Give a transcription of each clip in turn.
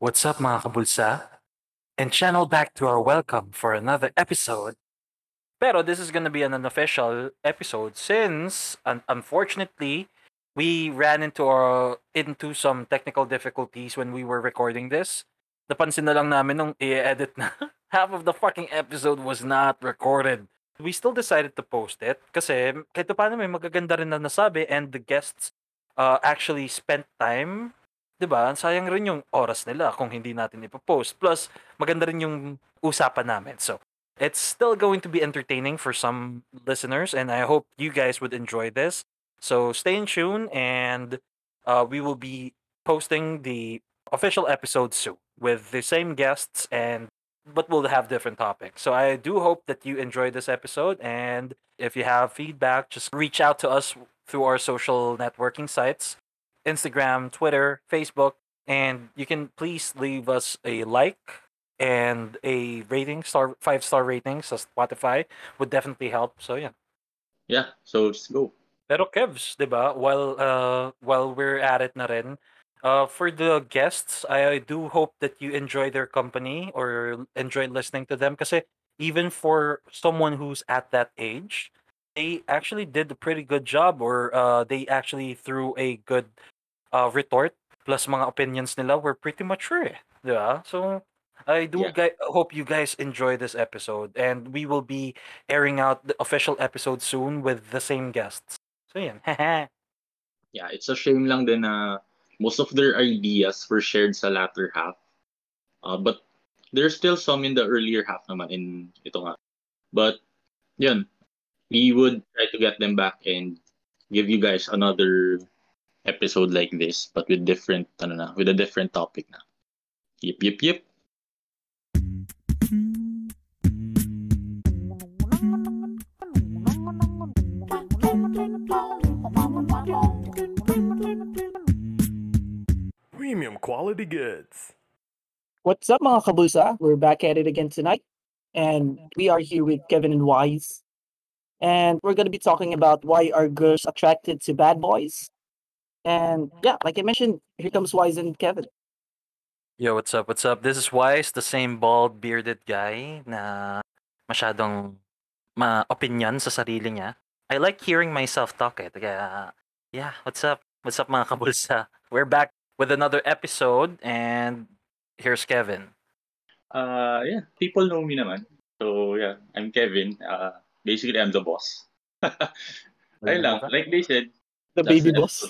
What's up mga kabulsa? And channel back to our welcome for another episode. Pero this is gonna be an unofficial episode since un- unfortunately we ran into our, into some technical difficulties when we were recording this. Napansin na lang namin nung i-edit na half of the fucking episode was not recorded. We still decided to post it kasi kahit paano may magaganda rin na nasabi and the guests uh, actually spent time 'di ba? Sayang rin yung oras nila kung hindi natin ipo-post. Plus, maganda rin yung usapan namin. So, it's still going to be entertaining for some listeners and I hope you guys would enjoy this. So, stay in tune and uh, we will be posting the official episode soon with the same guests and but we'll have different topics. So I do hope that you enjoyed this episode and if you have feedback, just reach out to us through our social networking sites Instagram, Twitter, Facebook, and you can please leave us a like and a rating, star five star rating sa Spotify would definitely help. So yeah. Yeah, so just go. Pero Kevs, 'di ba? While uh while we're at it na rin, uh for the guests, I do hope that you enjoy their company or enjoy listening to them Because even for someone who's at that age, they actually did a pretty good job or uh they actually threw a good uh retort plus mga opinions nila were pretty mature, eh? So I do Yeah. hope you guys enjoy this episode and we will be airing out the official episode soon with the same guests. So yan. Yeah, it's a shame lang din na most of their ideas were shared sa latter half. Uh, but there's still some in the earlier half naman in ito nga. But yun, we would try to get them back and give you guys another episode like this but with different ano na, with a different topic na. Yep, yep, yep. Premium quality goods. What's up, mga kabulsa? We're back at it again tonight, and we are here with Kevin and Wise, and we're gonna be talking about why are girls attracted to bad boys. And yeah, like I mentioned, here comes Wise and Kevin. Yo, what's up? What's up? This is Wise, the same bald bearded guy na masyadong ma-opinion sa sarili niya. I like hearing myself talk eh. Kaya, yeah, what's up? What's up mga kabulsa? We're back with another episode and here's Kevin. Uh, yeah, people know me naman. So yeah, I'm Kevin. Uh, basically, I'm the boss. Ayun lang, like they said, The baby boss.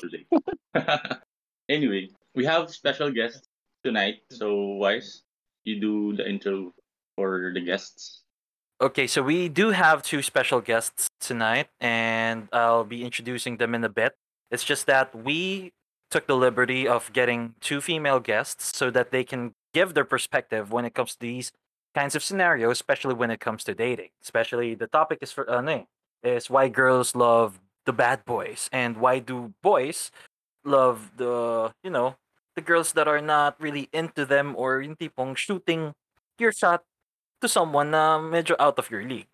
anyway, we have special guests tonight. So, Wise, you do the intro for the guests. Okay, so we do have two special guests tonight, and I'll be introducing them in a bit. It's just that we took the liberty of getting two female guests so that they can give their perspective when it comes to these kinds of scenarios, especially when it comes to dating. Especially the topic is for ano eh, is why girls love the bad boys and why do boys love the you know the girls that are not really into them or yung tipong shooting your shot to someone na medyo out of your league.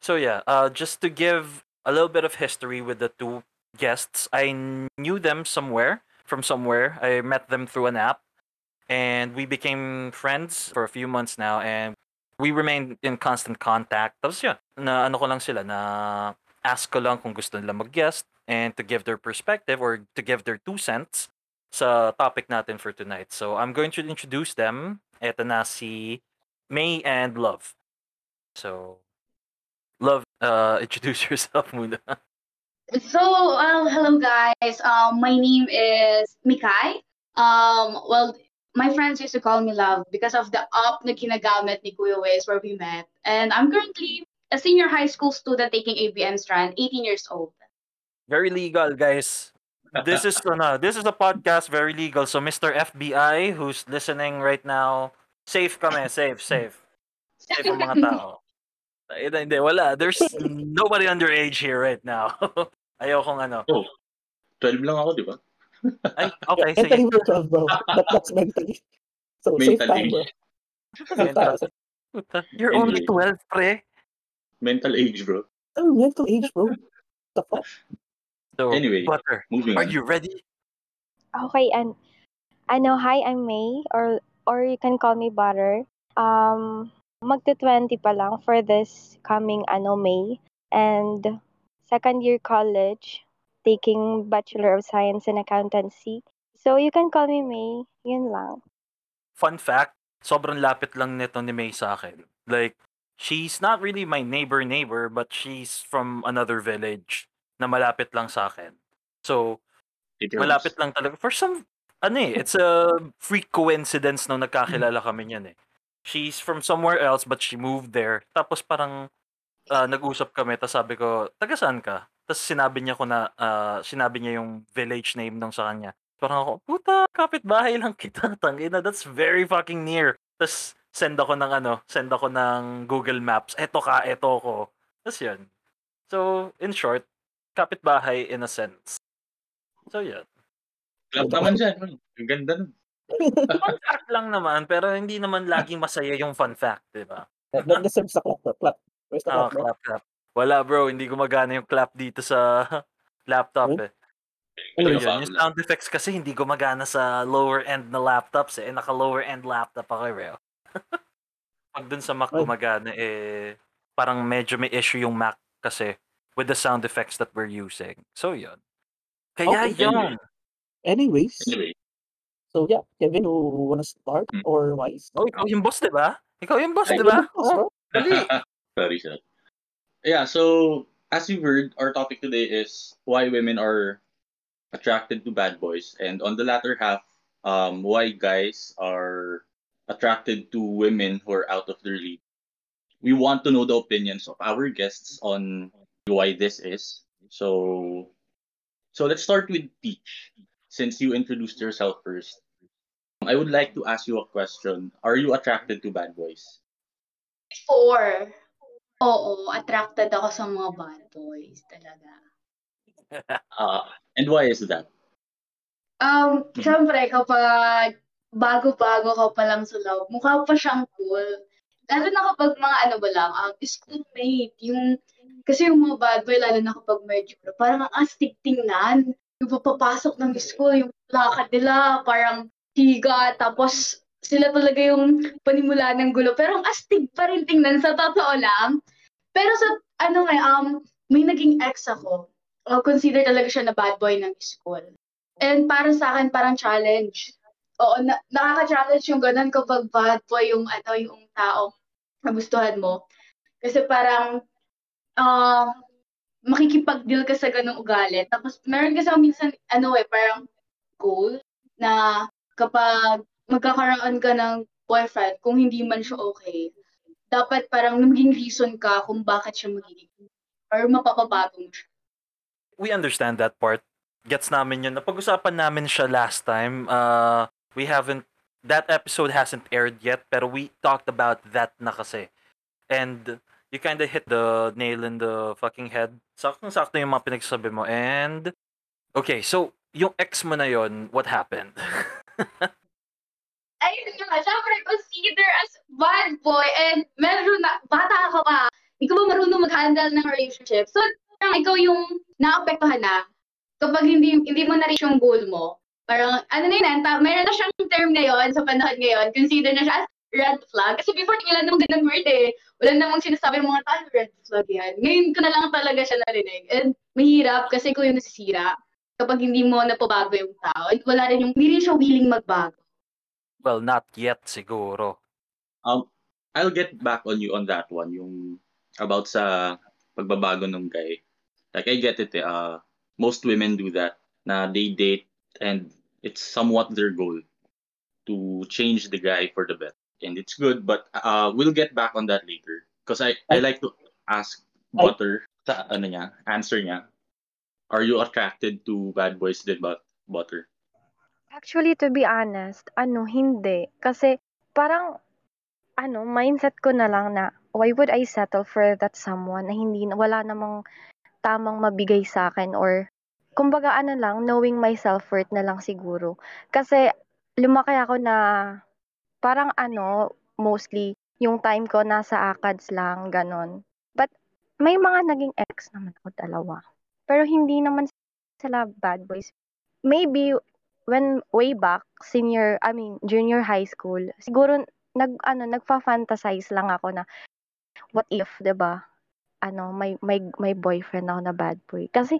So yeah, uh, just to give a little bit of history with the two guests, I knew them somewhere from somewhere. I met them through an app, and we became friends for a few months now, and we remained in constant contact. Tapos yun, na ano ko lang sila, na ask ko lang kung gusto nila mag-guest and to give their perspective or to give their two cents sa topic natin for tonight. So I'm going to introduce them. Ito na si May and Love. So, Love, uh, introduce yourself muna. So, well, hello guys. Um, my name is Mikay. Um, well, my friends used to call me Love because of the up na ginagamit ni Kuya Wes where we met. And I'm currently a senior high school student taking ABM strand, 18 years old. Very legal, guys. This is ano, this is a podcast very legal. So, Mr. FBI who's listening right now, safe kami, safe, safe. Safe ang mga tao. Hindi, hindi, wala. There's nobody underage here right now. Ayokong ano. Oh, 12 lang ako, di ba? Ay, okay, sige. Mentally we're 12, bro. But that's mentally. So safe time, bro. Safe time. You're only 12, pre. Mental age, bro. Oh, mental age, bro. The fuck? So, Anyway, Butter, Moving are on. you ready? Okay, and I know, hi, I'm May, or or you can call me Butter. Um, magte-20 pa lang for this coming ano May and second year college taking Bachelor of Science in Accountancy. So you can call me May. Yun lang. Fun fact, sobrang lapit lang nito ni May sa akin. Like, she's not really my neighbor neighbor, but she's from another village na malapit lang sa akin. So, malapit lang talaga. For some, ano eh, it's a freak coincidence nung nagkakilala kami niyan eh. She's from somewhere else but she moved there. Tapos parang uh, nag-usap kami, tapos sabi ko, taga saan ka? Tapos sinabi niya ko na, uh, sinabi niya yung village name nung sa kanya. Parang ako, puta, kapitbahay lang kita. Tangina, that's very fucking near. Tapos send ako ng ano, send ako ng Google Maps. Eto ka, eto ko. Tapos yun. So, in short, kapitbahay in a sense. So, yun. Club naman dyan. Ang ganda nun. fun fact lang naman, pero hindi naman laging masaya yung fun fact, di ba? That deserves a clap, clap. Where's the Oh, clap, clap, clap. Wala bro, hindi gumagana yung clap dito sa laptop Hmm? eh. Ano So, yun? yun, yung sound effects kasi hindi gumagana sa lower end na laptops eh. Naka lower end laptop ako eh. bro. Pag dun sa Mac Ay. gumagana eh, parang medyo may issue yung Mac kasi with the sound effects that we're using. So yun. Kaya Okay. yun. Anyways, Anyway, so yeah, Kevin, who wanna start Hmm. or Wise? Oh, ikaw yung boss, di ba? Ikaw yung boss, di ba? Dali. Sorry, sir. Yeah, so as you heard, our topic today is why women are attracted to bad boys, and on the latter half, um, why guys are attracted to women who are out of their league. We want to know the opinions of our guests on why this is. So, so let's start with Peach. Since you introduced yourself first, I would like to ask you a question. Are you attracted to bad boys? Before, oo, attracted ako sa mga bad boys talaga. Uh, and why is that? Um, Mhm. syempre, kapag bago-bago ka pa lang sa love, mukha pa siyang cool. Lalo na kapag mga ano ba lang, um, schoolmate, yung, kasi yung mga bad boy, lalo na kapag medyo, parang ang astig tingnan. Yung papapasok ng school, yung lakad nila, parang higa, tapos sila talaga yung panimula ng gulo. Pero ang astig pa rin tingnan, sa totoo lang. Pero sa, ano nga, um, may naging ex ako. Uh, consider talaga siya na bad boy ng school. And para sa akin, parang challenge. Oo, na, nakaka-challenge yung ganun kapag bad boy yung, ano, yung tao na gustuhan mo. Kasi parang, ah, makikipag-deal ka sa ganung ugali. Tapos, meron kasi minsan, ano eh, parang goal na kapag magkakaroon ka ng boyfriend, kung hindi man siya okay, dapat parang maging reason ka kung bakit siya magiging or mapapabago mo siya. we understand that part. Gets namin yun. Napag-usapan namin siya last time. Uh, we haven't, that episode hasn't aired yet, pero we talked about that na kasi. And you kind of hit the nail in the fucking head. Saktong-sakto yung mga pinagsasabi mo. And, okay, so, yung ex mo na yon what happened? ayun nga, syempre, consider as bad boy and medyo na, bata ka pa, ikaw ba marunong mag-handle ng relationship? So, parang ikaw yung naapektuhan na kapag hindi hindi mo na-reach yung goal mo. Parang, ano na yun, ta- mayroon na siyang term ngayon sa panahon ngayon, consider na siya as red flag. Kasi before, wala namang ganun word eh. Wala namang sinasabi ng mga tao, red flag yan. Ngayon ko na lang talaga siya narinig. And mahirap kasi ikaw yung nasisira kapag hindi mo napabago yung tao. And wala rin yung, hindi rin siya willing magbago. Well, not yet siguro. Um, I'll get back on you on that one, yung about sa pagbabago ng guy. Like, I get it, eh, uh, most women do that, na they date and it's somewhat their goal to change the guy for the better. And it's good, but uh, we'll get back on that later. Because I, I like to ask Butter, sa ano niya, answer niya, are you attracted to bad boys din but Butter? Actually, to be honest, ano, hindi. Kasi parang, ano, mindset ko na lang na, why would I settle for that someone na hindi, wala namang tamang mabigay sa akin or, kumbaga ano lang, knowing my self-worth na lang siguro. Kasi, lumaki ako na, parang ano, mostly, yung time ko nasa ACADS lang, ganon. But, may mga naging ex naman ako dalawa. Pero hindi naman sila bad boys. Maybe, when way back, senior, I mean, junior high school, siguro, nag, ano, nagfa-fantasize lang ako na, what if, 'di ba ano, may, may, may boyfriend ako na bad boy. Kasi,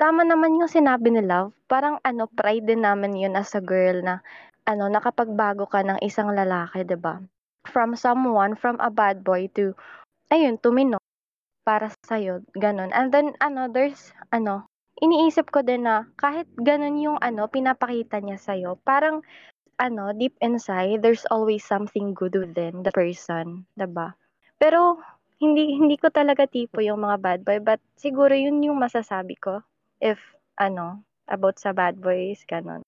tama naman yung sinabi ni Love. Parang, ano, pride din naman yun as a girl na, ano, nakapagbago ka ng isang lalaki, 'di ba From someone, from a bad boy to, ayun, tumino para sa'yo, ganun. And then, ano, there's, ano, iniisip ko din na kahit ganun yung ano, pinapakita niya sa'yo, parang ano, deep inside, there's always something good within the person, 'di ba? Pero hindi hindi ko talaga tipo yung mga bad boy, but siguro yun yung masasabi ko if ano, about sa bad boys ganun.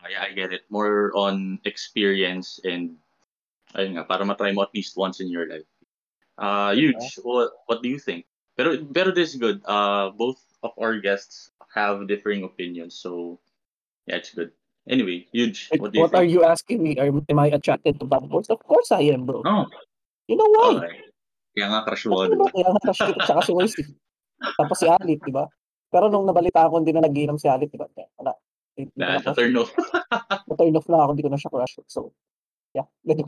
I, I get it. More on experience and ayun nga, para matry mo at least once in your life. Uh, huge. What, what do you think? Pero, pero this is good. Uh, both of our guests have differing opinions. So, yeah, it's good. Anyway, huge. What do you what are you asking me? Are, am I attracted to bad boys? Of course I am, bro. Oh, You know why? okay. Kaya nga crush mo, Kasi di diba, ba? kaya nga crush kita, tsaka si Royce. eh. Tapos si Alit, di ba? Pero nung nabalita ko, hindi na nagiinom si Alit, di ba? Wala. Ko Na, na turn off. Na-turn off na ako, hindi ko na siya crush. So, yeah.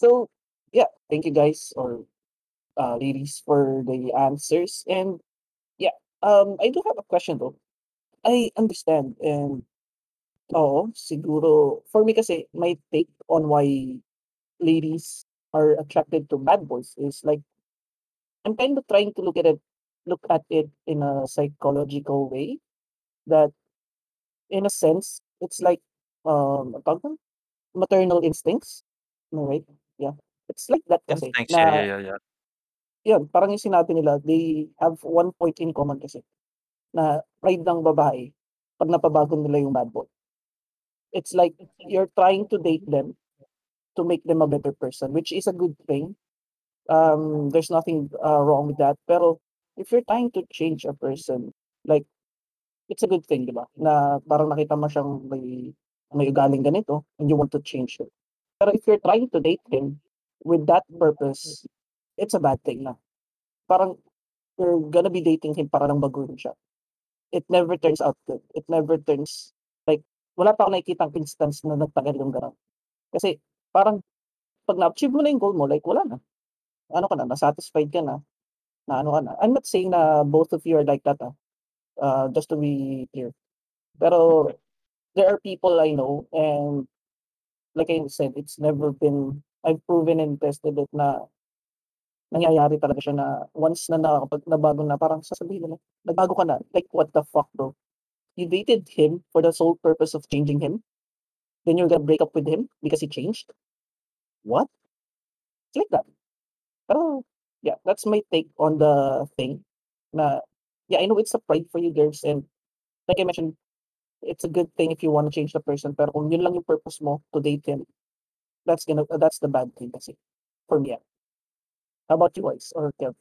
so, yeah. Thank you guys or uh, ladies for the answers. And, yeah. Um, I do have a question though. I understand and oo, siguro for me kasi my take on why ladies are attracted to bad boys is like I'm kind of trying to look at it look at it in a psychological way that in a sense it's like um ang tawag doon? maternal instincts. Am I right? Yeah. It's like that kasi Instincts, yeah, yeah, yeah, yeah. Yun, parang yung sinabi nila, they have one point in common kasi na pride ng babae pag napabago nila yung bad boy. It's like you're trying to date them to make them a better person, which is a good thing. Um, there's nothing uh, wrong with that. Pero if you're trying to change a person, like, it's a good thing, di ba? Na parang nakita mo siyang may, may ugaling ganito and you want to change it. Pero if you're trying to date him with that purpose, it's a bad thing na. Parang you're gonna be dating him para lang baguhin siya. It never turns out good. It never turns like wala pa akong nakikitang instance na nagtagal yung gano'n. Kasi parang pag na-achieve mo na yung goal mo, like wala na. Ano ka na, na-satisfied ka na, na ano ka na. I'm not saying na both of you are like that, ah. Uh, just to be clear. Pero there are people I know and like I said, it's never been, I've proven and tested it na nangyayari talaga siya na once na nakakapag nabago na parang sasabihin nila, nagbago ka na. Like, what the fuck, bro? You dated him for the sole purpose of changing him? Then you're gonna break up with him because he changed? What? It's like that. Pero, yeah, that's my take on the thing. Na, yeah, I know it's a pride for you girls and like I mentioned, it's a good thing if you want to change the person pero kung yun lang yung purpose mo to date him, that's gonna, that's the bad thing kasi. For me, yeah. How about you guys or Kev?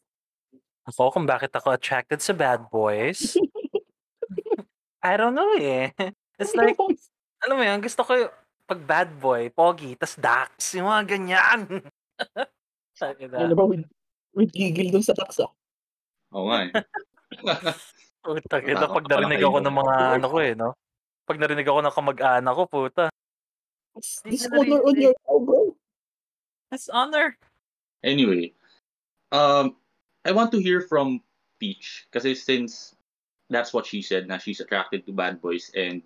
Ako kung bakit ako attracted sa bad boys, I don't know eh. It's like, alam mo yun, gusto ko yung pag bad boy, pogi, tas dax, yung mga ganyan. Ano ba with, with gigil dun sa taksa? Oo nga eh. puta, ito pag narinig ako ng mga ano ko eh, no? Pag narinig ako ng kamag-anak ko, puta. It's Hindi this ko honor on your cow, bro. That's honor. Anyway, um, I want to hear from Peach kasi since that's what she said na she's attracted to bad boys and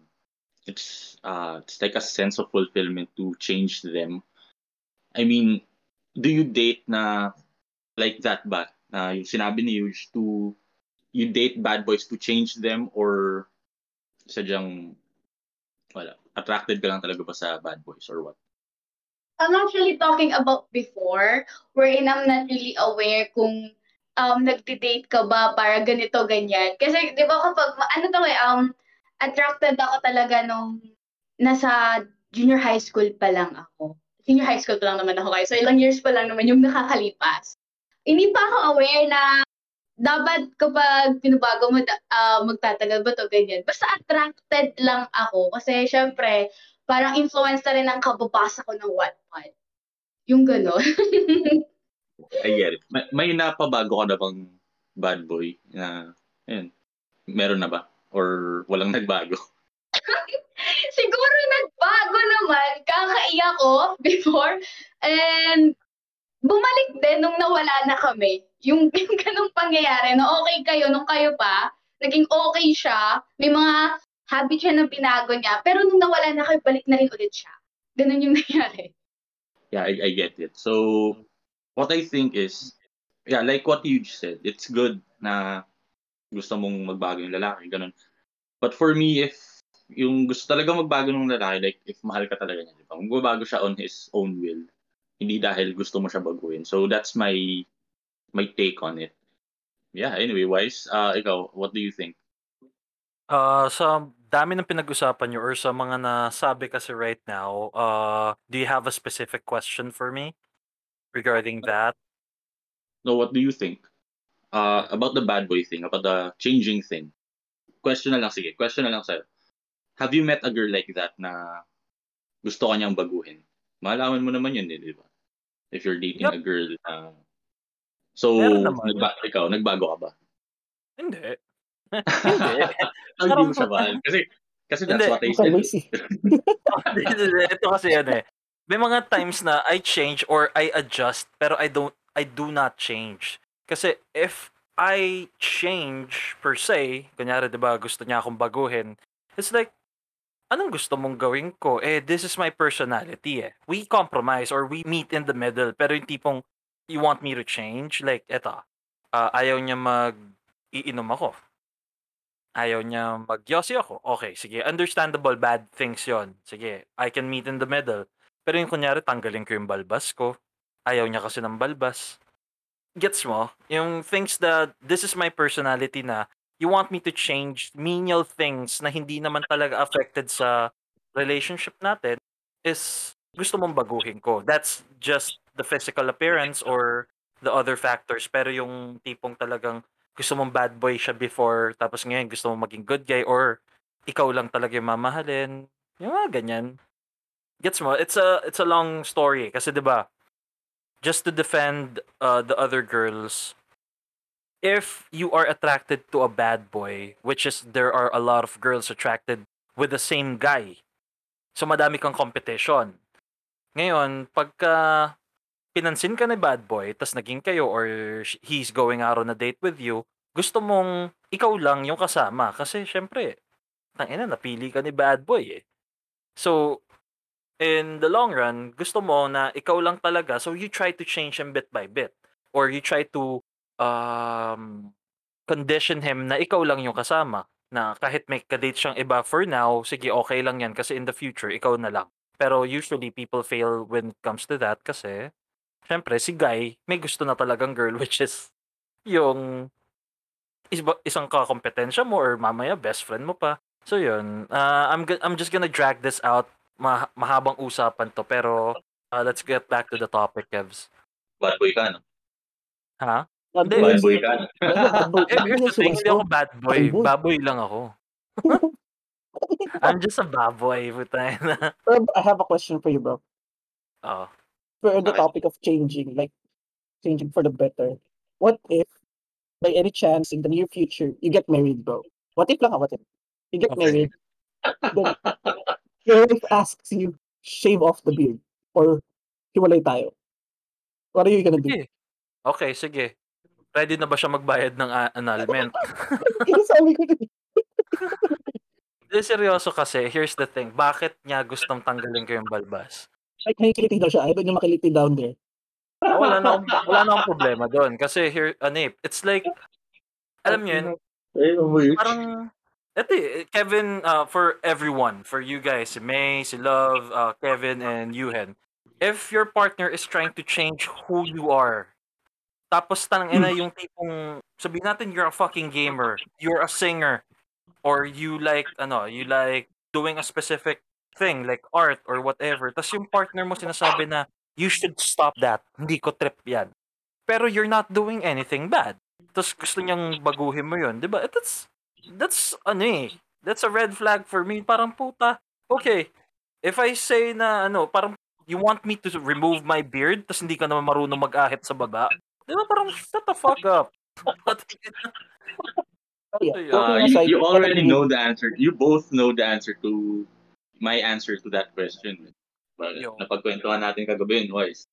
it's uh it's like a sense of fulfillment to change them. I mean, do you date na like that ba? Na yung sinabi ni Yuj to you date bad boys to change them or sadyang wala, attracted ka lang talaga ba sa bad boys or what? I'm actually talking about before, wherein I'm not really aware kung um, nagdi-date ka ba para ganito, ganyan. Kasi, di ba kapag, ano to eh, um, attracted ako talaga nung nasa junior high school pa lang ako. Senior high school pa lang naman ako kayo. So, ilang years pa lang naman yung nakakalipas. Hindi pa ako aware na dapat kapag pinubago mo, ah, magtatagal ba to ganyan. Basta attracted lang ako. Kasi, syempre, parang influence na rin ang kababasa ko ng Wattpad. Yung gano'n. I get it. May, may napabago ka na bang bad boy na, ayun, meron na ba? Or walang nagbago? siguro nagbago naman. Kakaiyak ko before. And bumalik din nung nawala na kami. Yung, yung ganong pangyayari na okay kayo nung kayo pa, naging okay siya, may mga habit siya na binago niya, pero nung nawala na kayo, balik na rin ulit siya. Ganun yung nangyari. Yeah, I, I get it. So, what I think is, yeah, like what you said, it's good na gusto mong magbago yung lalaki, ganun. But for me, if yung gusto talaga magbago ng lalaki, like if mahal ka talaga niya, di ba? Magbabago siya on his own will. Hindi dahil gusto mo siya baguhin. So that's my my take on it. Yeah, anyway, Wise, uh, ikaw, what do you think? Uh, sa dami ng pinag-usapan niyo or sa mga nasabi kasi right now, uh, do you have a specific question for me regarding that? No, what do you think? Uh, about the bad boy thing, about the changing thing. Question na lang, sige. Question na lang sa'yo. Have you met a girl like that na gusto ka niyang baguhin? Malaman mo naman yun, eh, di ba? If you're dating Yep. a girl na... So, Meron naman. nagba- ikaw, nagbago ka ba? Hindi. Hindi. Ah, hindi mo siya mahal. Kasi, kasi that's what I said. Ito kasi yan eh. May mga times na I change or I adjust pero I don't I do not change. Kasi if I change per se, kunyari 'di ba, gusto niya akong baguhin. It's like anong gusto mong gawin ko? Eh this is my personality eh. We compromise or we meet in the middle pero yung tipong you want me to change like eto. ah, ayaw niya mag iinom ako. Ayaw niya magyosi ako. Okay, sige. Understandable bad things yon. Sige, I can meet in the middle. Pero yung kunyari, tanggalin ko yung balbas ko. Ayaw niya kasi ng balbas. Gets mo? Yung things that, this is my personality na, you want me to change menial things na hindi naman talaga affected sa relationship natin is gusto mong baguhin ko. That's just the physical appearance or the other factors. Pero yung tipong talagang gusto mong bad boy siya before, tapos ngayon gusto mong maging good guy, or ikaw lang talaga yung mamahalin. Yung mga ganyan. Gets mo? It's a, it's a long story. Kasi ba just to defend uh, the other girls, if you are attracted to a bad boy, which is there are a lot of girls attracted with the same guy, so madami kang competition. Ngayon, pagka pinansin ka ni bad boy, tas naging kayo or he's going out on a date with you, gusto mong ikaw lang yung kasama. Kasi syempre, tangina, napili ka ni bad boy eh. So, in the long run, gusto mo na ikaw lang talaga. So, you try to change him bit by bit. Or you try to um, condition him na ikaw lang yung kasama. Na kahit may kadate siyang iba for now, sige, okay lang yan kasi in the future, ikaw na lang. Pero usually, people fail when it comes to that kasi, syempre, si Guy, may gusto na talagang girl which is yung isba, isang kakompetensya mo or mamaya best friend mo pa. So yun, uh, I'm I'm just gonna drag this out. Ma- mahabang usapan to pero uh, let's get back to the topic, Kevs. Bad boy ka, no? Ha? Bad boy. Bad boy ka. Eh, here's the thing, hindi ako bad boy. Baboy lang ako. I'm just a baboy. Bro, I have a question for you, bro. Oh. For the Okay. topic of changing, like changing for the better. What if, by any chance, in the near future, you get married, bro? What if lang, ah, what if? You get Okay. married, then your wife asks you, shave off the beard, or hiwalay tayo. What are you gonna do? Sige. Okay, sige. Ready na ba siya magbayad ng a- annulment? Sabi ko din. Hindi, seryoso kasi, here's the thing. Bakit niya gustong tanggalin ko yung balbas? Like, nakikiliti daw siya. Ayaw niya makiliti down there. Ah, wala na akong, wala na akong problema doon. Kasi here, ano eh, it's like, alam niyo yun, parang, eto eh, Kevin, uh, for everyone, for you guys, si May, si Love, uh, Kevin, and Yuhen, if your partner is trying to change who you are, tapos tanang ina yung tipong, sabihin natin you're a fucking gamer, you're a singer, or you like, ano, you like doing a specific thing, like art or whatever, tas yung partner mo sinasabi na, you should stop that, hindi ko trip yan. Pero you're not doing anything bad. Tapos gusto niyang baguhin mo yun, di ba? Eh, That's, that's, ano eh, that's a red flag for me. Parang puta, okay, if I say na, ano, parang, you want me to remove my beard, tapos hindi ka naman marunong mag-ahit sa baba, di ba? Parang, shut the fuck up. Oh, yeah. Uh, you, you already know the answer. You both know the answer to my answer to that question. But Yo. napagkwentuhan natin kagabi yun, Wise.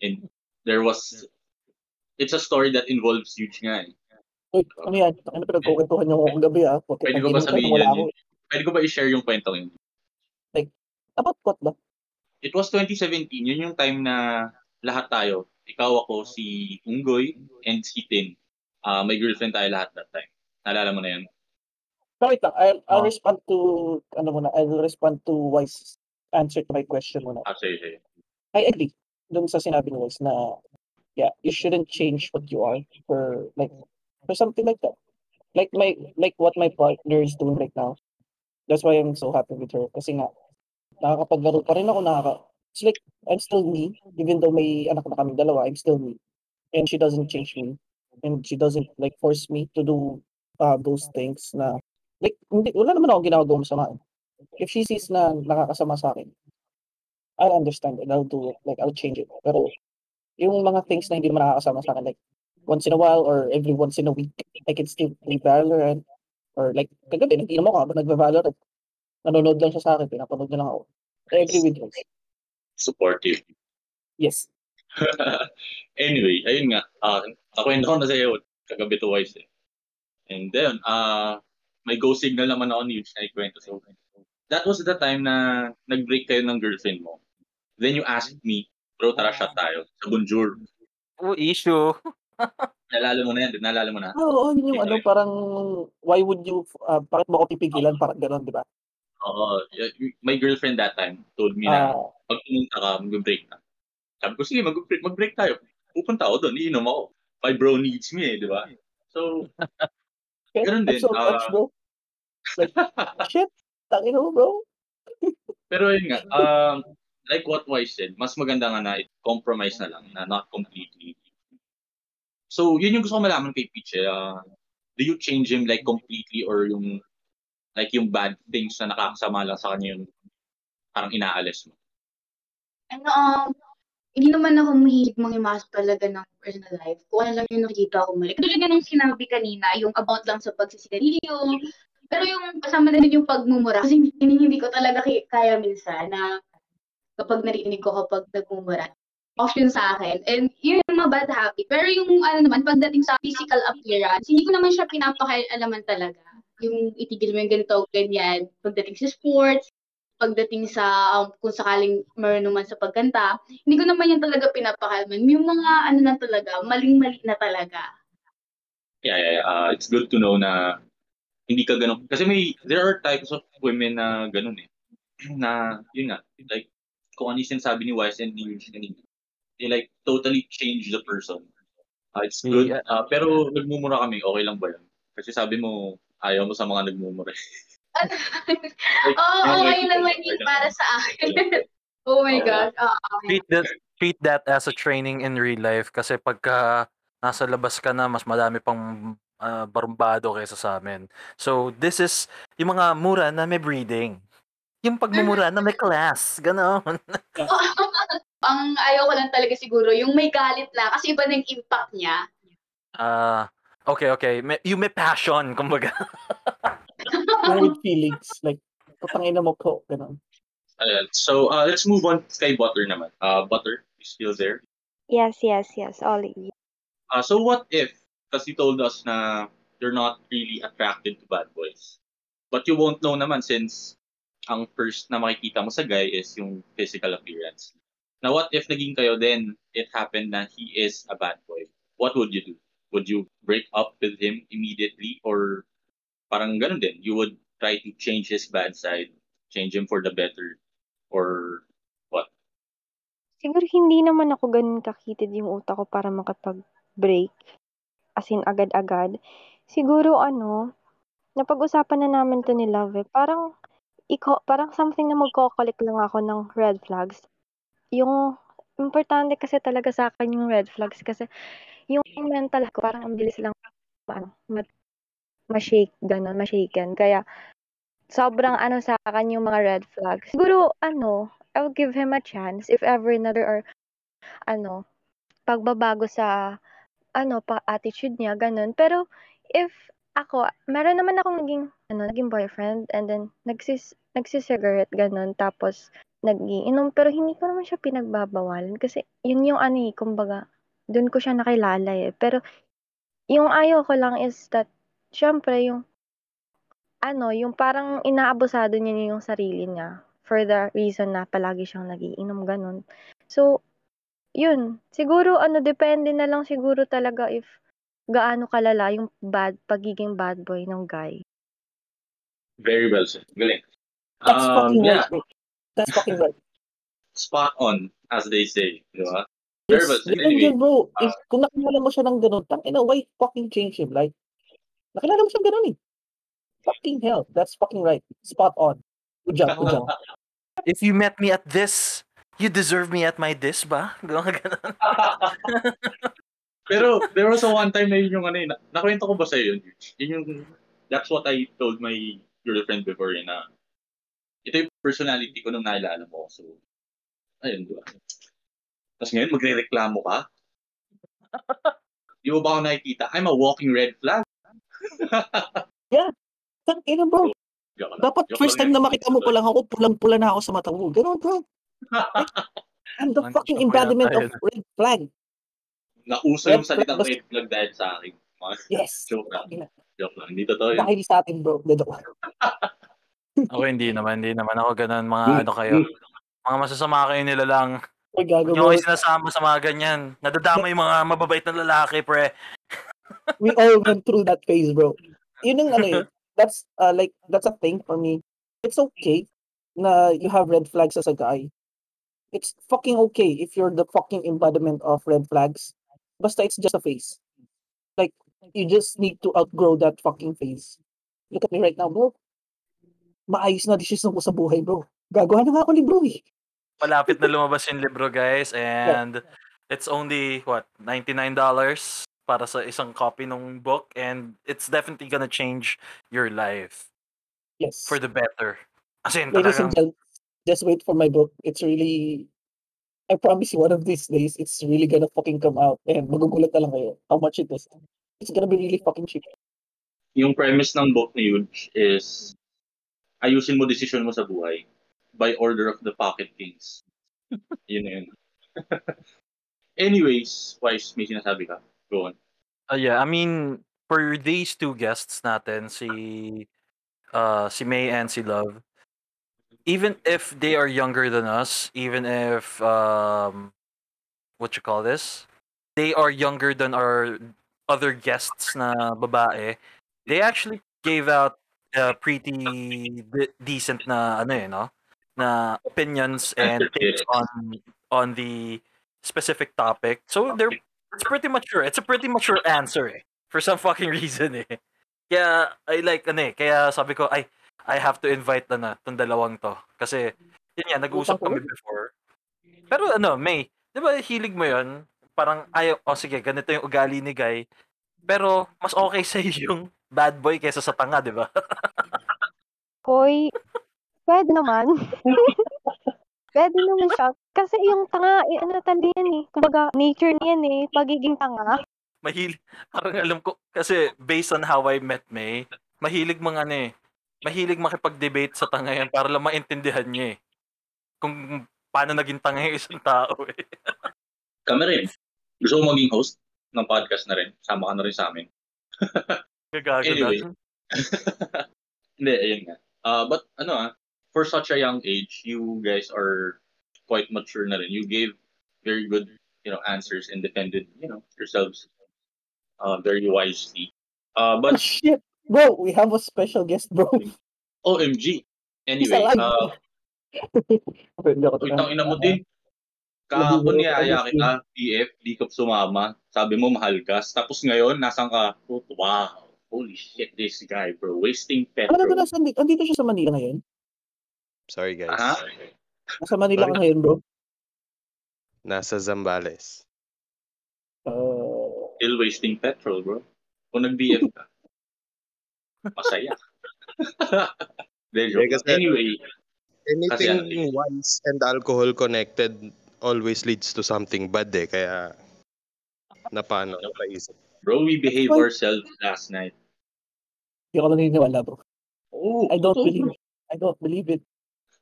And there was, it's a story that involves you nga eh. Uy, ano yan? Ano pinagkukwentuhan niyo kung gabi ah? Puti, Pwede ko ba sabihin yan? ako. Pwede ko ba i-share yung kwento yun? About what ba? It was 2017. Yun yung time na lahat tayo, ikaw ako, si Unggoy, and si Tin. Uh, may girlfriend tayo lahat that time. Naalala mo na yun? No, wait lang. I'll, I'll Oh. respond to, ano muna, I'll respond to Wise answer to my question muna. Ah, sige, sige. I agree dun sa sinabi ni Wise na, yeah, you shouldn't change what you are for, like, for something like that. Like my, like what my partner is doing right now. That's why I'm so happy with her. Kasi nga, nakakapaglaro pa rin ako, nakaka, it's like, I'm still me, even though may anak na kami dalawa, I'm still me. And she doesn't change me. And she doesn't, like, force me to do uh, those things na, like, hindi, wala naman ako ginagawa masama. If she sees na nakakasama sa akin, I'll understand it. I'll do it. Like, I'll change it. Pero, yung mga things na hindi naman nakakasama sa akin, like, once in a while or every once in a week, I can still play Valorant. Or like, kagabi, nag-inom ako habang nagva-Valorant. Nanonood lang siya sa akin, pinapanood niya lang ako. Agree with you. Supportive. Yes. anyway, ayun nga. Uh, nakwento ko na sa'yo kagabi to Wise eh. And then, uh, may go signal naman ako ni Yuch na ikwento sa That was the time na nag-break kayo ng girlfriend mo. Then you asked me, bro, tara shot tayo sa Bonjour. Oh, issue. Nalala mo na yan, nalala mo na? Oo, oh, yun yung ano, parang, why would you, uh, bakit mo ako pipigilan? Parang gano'n, di ba? Oo. y- my girlfriend that time told me na Ah, pag pumunta ka, mag-break na. Sabi ko, sige, mag-break, mag-break tayo. Pupunta ako doon, iinom ako. My bro needs me eh, di ba? So, okay, Ganun din, so touched, ah. bro. Like, shit, tangin mo, bro. pero yun nga, um, like what Wise said, mas maganda nga na compromise na lang, na not completely. So, yun yung gusto ko malaman kay Peach eh. ah, do you change him like completely or yung like yung bad things na nakakasama lang sa kanya yung parang inaalis mo? Ano, um, hindi naman ako mahilig mangimasok talaga ng personal life. Kung ano lang yung nakikita ko mali. Tulad nga nung sinabi kanina, yung about lang sa pagsisigarilyo. Pero yung kasama na din yung pagmumura. Kasi hindi, hindi ko talaga kaya minsan na kapag narinig ko kapag nagmumura, yun sa akin. And yun yung mga bad habit. Pero yung ano naman, pagdating sa physical appearance, hindi ko naman siya pinapakaialaman talaga. Yung itigil mo yung ganito, ganyan. Pagdating sa sports, pagdating sa um, kung sakaling meron naman sa pagkanta, hindi ko naman yan talaga pinapakalman. Yung mga ano na talaga, maling-mali na talaga. Yeah, yeah, yeah. Uh, it's good to know na hindi ka ganun. Kasi may, there are types of women na ganun eh. Na, yun nga, like, kung ano yung sinasabi ni Wise and ni Yush kanina. They like totally change the person. Uh, it's good. Yeah. Uh, pero nagmumura kami, okay lang ba yun? Kasi sabi mo, ayaw mo sa mga nagmumura. Oo, yung okay naman okay yun para sa akin. oh my Oo. gosh. Oo. Treat that, treat that as a training in real life kasi pagka nasa labas ka na, mas madami pang ah, barumbado kaysa sa amin. So, this is yung mga mura na may breeding. Yung pagmumura na may class. Ganon. Ang ayaw ko lang talaga siguro, yung may galit na, kasi iba na yung impact niya. Ah, okay, okay. May, yung may passion, kumbaga. With feelings. Like, putangin na mo po. Ganun. Ayan. So, uh, let's move on kay Butter naman. Uh, Butter, you still there? Yes, yes, yes, Ollie. Uh, so what if, kasi you told us na you're not really attracted to bad boys. But you won't know naman since ang first na makikita mo sa guy is yung physical appearance. Now what if naging kayo then it happened na he is a bad boy? What would you do? Would you break up with him immediately or parang ganun din? You would try to change his bad side, change him for the better or Siguro hindi naman ako ganun kakitid yung utak ko para makapag-break. As in, agad-agad. Siguro, ano, napag-usapan na namin to ni Love eh. Parang, iko, parang something na magkokolik lang ako ng red flags. Yung, importante kasi talaga sa akin yung red flags kasi yung mental ko parang ang bilis lang ano, ma-shake, ganun, ma-shaken. Kaya, sobrang ano sa akin yung mga red flags. Siguro, ano, I'll give him a chance if ever na there are, ano, pagbabago sa, ano, pa attitude niya, ganun. Pero, if ako, meron naman akong naging, ano, naging boyfriend and then nagsis, nagsisigarette, ganun. Tapos, nagiinom. Pero hindi ko naman siya pinagbabawalan kasi yun yung ano eh, kumbaga, dun ko siya nakilala eh. Pero, yung ayaw ko lang is that, syempre, yung, ano, yung parang inaabusado niya yung sarili niya for the reason na palagi siyang nagiinom, ganun. So, yun. Siguro, ano, depende na lang siguro talaga if gaano kalala yung bad pagiging bad boy ng guy. Very well said. Galing. That's Um, fucking yeah, right, bro. That's fucking right. spot on, as they say. Di ba? Very well said. Anyway, bro. ah. If, kung nakilala mo siya ng ganun, tang ina, why fucking change him? Like, nakilala mo siya ganun eh. Fucking hell. That's fucking right. Spot on. Good job, good job. If you met me at this, you deserve me at my this ba? Ganun. Pero there was a one time na yun yung ano eh, na, nakwento ko ba sa'yo yun? Yun yung, that's what I told my girlfriend before eh, na ito yung personality ko nung nakilala mo. So, ayun, di ba? Tapos ngayon, magre-reklamo ka? Di mo ba ako nakikita? I'm a walking red flag. Tang ina, bro. Dapat Joke first time na makita mo pa lang ako, pulang-pula na ako sa mata mo. Ganun, bro. I'm the fucking embodiment of red flag. Nauso yung salitang red flag dahil sa akin. Yes. Joke lang. Joke lang. Hindi totoo yun. Dahil sa atin, bro. Joke. Ako hindi naman, hindi naman ako ganun. Mga Hmm, ano kayo. Mga masasama kayo nila lang. Ay, bro. kayo sinasama sa mga ganyan. Nadadama yung mga mababait na lalaki, pre. We all went through that phase, bro. Yun ang ano eh. That's, uh, like, that's a thing for me. It's okay na you have red flags as a guy. It's fucking okay if you're the fucking embodiment of red flags. Basta it's just a phase. Like, you just need to outgrow that fucking phase. Look at me right now, bro. Maayos na decision ko sa buhay, bro. Gagawa na nga ako libro eh. Malapit na lumabas yung libro, guys. And it's only, what, $99 para sa isang copy ng book. And it's definitely gonna change your life Yes. for the better. As in, Ladies and talagang, gentlemen, just wait for my book. It's really, I promise you, one of these days, it's really gonna fucking come out. And magugulat na lang kayo how much it is. It's gonna be really fucking cheap. Yung premise ng book ni Huge is ayusin mo decision mo sa buhay by order of the Pocket Kings. yun na yun. Anyways, Wise, may sinasabi ka? Go on. uh, yeah, I mean, for these two guests natin, si, uh, si May and si Love, even if they are younger than us, even if, um, what you call this? They are younger than our other guests na babae. They actually gave out uh, pretty de- decent na ano eh, no? Na opinions and takes on on the specific topic. So they're it's pretty mature. It's a pretty mature answer eh. For some fucking reason eh. Kaya I like ano eh, kaya sabi ko ay I have to invite na na tong dalawang to kasi yun nga nag-usap kami before. Pero ano, May, 'di ba hilig mo 'yon? Parang ayaw, oh sige, ganito yung ugali ni Guy. Pero mas okay sa yung bad boy kaysa sa tanga, 'di ba? Hoy, pwede naman. pwede naman siya. Kasi yung tanga, eh, ano talaga yan eh. Kumbaga, nature niyan eh. Pagiging tanga. Mahilig, parang alam ko, kasi based on how I met May, mahilig mga ano eh, mahilig makipag-debate sa tanga yan para lang maintindihan niya eh. Kung paano naging tanga yung isang tao eh. Kami rin. Gusto mo maging host ng podcast na rin? Sama ka na rin sa amin. Gagago Anyway. na. Hindi, ayun nga. Uh, but ano ah, for such a young age, you guys are quite mature na rin. You gave very good, you know, answers and defended, you know, yourselves uh, very wisely. Uh, Oh, but shit. Bro, we have a special guest, bro. OMG. Anyway, uh, uy, ina mo din. Kahapon niyaya kita, PF, di ka sumama. Sabi mo, mahal ka. Tapos ngayon, nasan ka? Oh, wow. Holy shit, this guy, bro. Wasting petrol. ba, nasa, andito siya sa Manila ngayon? Sorry guys. Aha. Nasa Manila ka Sorry. ngayon, bro. Nasa Zambales. Uh, Still wasting petrol, bro. Kung nag-BF ka. Masaya. Then, joke. Yeah, kasi- Anyway, Anything Kasi- wise and alcohol connected always leads to something bad eh. Kaya napano, napaisip. bro, we behave Well- ourselves last night. Hindi ako naniniwala, bro. Oh, I don't totoo, believe it. I don't believe it.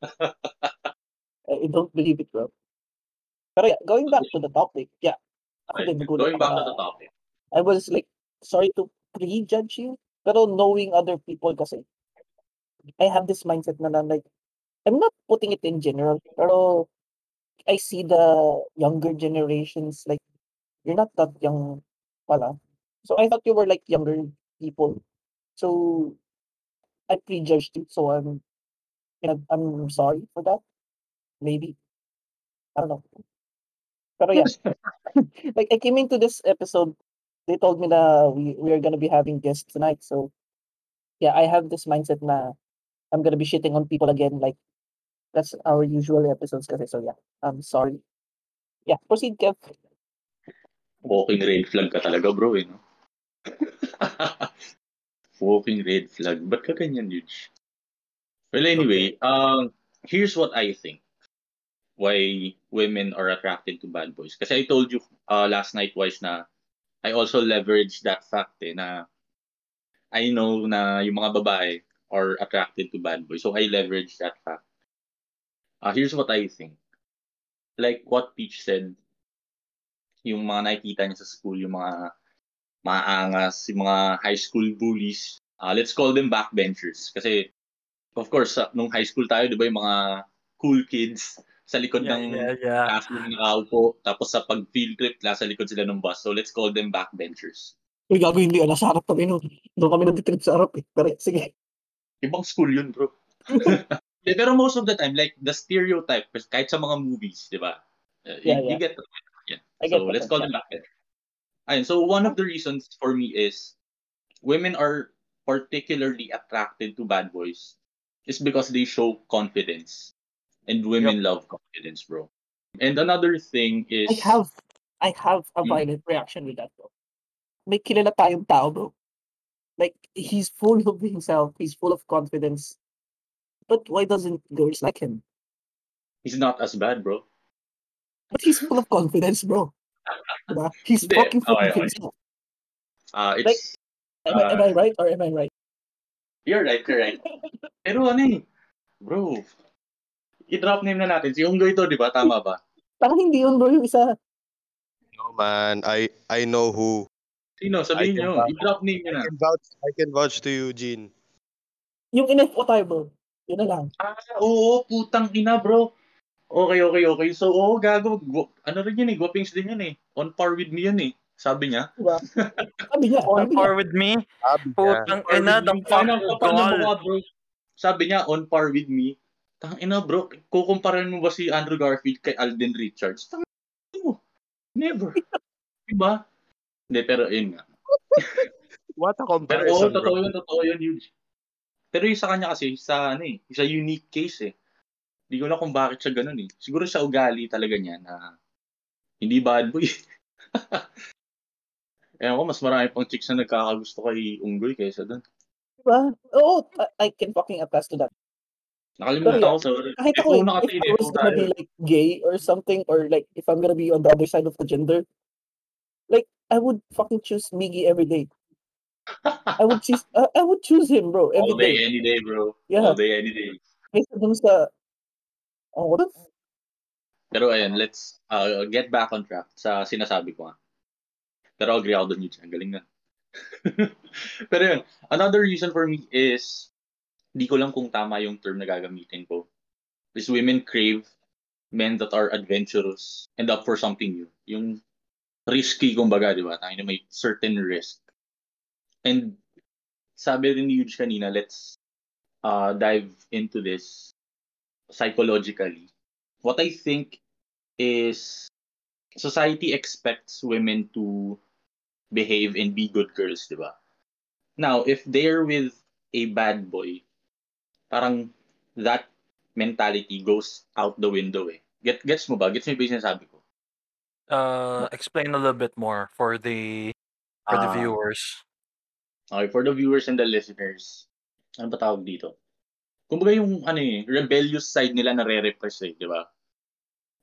Eh, I don't believe it, bro. But yeah, going back to the topic, yeah. Right. Going back to uh, the topic. I was like, sorry to prejudge you, pero knowing other people kasi, I have this mindset na, na like, I'm not putting it in general, pero I see the younger generations, like, you're not that young pala. So I thought you were like younger people. So I prejudged you, so I'm, know, I'm sorry for that. Maybe. I don't know. Pero yeah, like I came into this episode they told me that we we are gonna be having guests tonight. So yeah, I have this mindset na I'm gonna be shitting on people again. Like that's our usual episodes. Kasi so yeah, I'm sorry. Yeah, proceed, Kev. Walking red flag ka talaga, bro, eh, no? Walking red flag. Ba't ka ganyan, huge? Well, anyway, um, here's what I think why women are attracted to bad boys. Kasi I told you uh, last night wise na I also leveraged that fact eh, na I know na yung mga babae are attracted to bad boys. So I leveraged that fact. Uh, here's what I think. Like what Peach said, yung mga nakikita niya sa school, yung mga maangas, yung mga high school bullies, uh, let's call them backbenchers. Kasi, of course, sa- nung high school tayo, di ba, yung mga cool kids sa likod Yeah, ng yeah, yeah. classroom nakaupo, tapos sa pag-field trip, nasa likod sila ng bus. So, let's call them backbenchers. Uy, gago hindi. Nasa harap kami nun. Doon kami nag-trip sa harap eh. Pero sige. Ibang school yun, bro. Eh, Pero most of the time, like, the stereotype, kahit sa mga movies, di ba? Uh, you, Yeah, you yeah. get the point. Yeah. I get So, let's call them backbenchers. Ayun, so one of the reasons for me is women are particularly attracted to bad boys is because they show confidence. And women love confidence, bro. And another thing is I have, I have a Hmm. violent reaction with that, bro. May kilala tayong tao, bro. Like, he's full of himself. He's full of confidence. But why doesn't girls like him? he's not as bad, bro. But he's full of confidence, bro. He's fucking full of okay. himself. Uh, it's Like- Am, I, am I right or am I right? You're right, you're right. Pero ano eh, bro, i-drop name na natin. Si Unggoy to, di ba? Tama ba? Parang hindi yun, bro, yung isa. No man, I I know who. Sino? Sabihin nyo. vouch. I-drop name nyo I na. can vouch. I can vouch to you, Gene. Yung in-FO tayo, bro. Yun na lang. Ah, oo, putang ina, bro. Okay, okay, okay. So, oo, gago. Gu- ano rin yun eh, guwapings din yun eh. On par with me yun eh. Sabi niya. Diba? Sabi niya, On sabi niya. par with me? Putang ina, the fuck. Sabi niya, on par with me. Tang ina, bro. Kukumparan mo ba si Andrew Garfield kay Alden Richards? Tang mo. Never. diba? Hindi, pero yun nga. What a Pero comparison, bro. totoo yun, totoo yun, huge. Pero yung sa kanya kasi, sa ano eh, sa unique case eh. Hindi ko alam kung bakit siya ganun eh. Siguro sa ugali talaga niya na hindi bad boy. Ewan ko, mas marami pang chicks na nagkakagusto kay Unggoy kaysa doon. Diba? Oo, I, I can fucking attest to that. Nakalimutan Pero ko, sorry. Kahit ako, F1 na kasi, if I was F1 gonna be like gay or something, or like if I'm gonna be on the other side of the gender, like I would fucking choose Miggy every day. I would choose, uh, I would choose him, bro, every All day, day. any day, bro. Yeah. All day, any day. Kaysa dun sa, oh, what if, Pero ayan, let's uh, get back on track sa sinasabi ko nga. Pero agree ako Yuji. Ang galing na. Pero yun, another reason for me is, di ko lang kung tama yung term na gagamitin ko. Is women crave men that are adventurous and up for something new. Yung risky, kumbaga, di ba? Tayo na may certain risk. And sabi rin ni Yuji kanina, let's uh, dive into this psychologically. What I think is society expects women to behave and be good girls, di ba? Now, if they're with a bad boy, parang that mentality goes out the window eh. Get, gets mo ba? Gets mo ba yung sinasabi ko? Uh, explain a little bit more for the for the Ah. viewers. Okay, for the viewers and the listeners, ano ba tawag dito? Kumbaga yung ano eh, rebellious side nila na re-repress eh, di ba?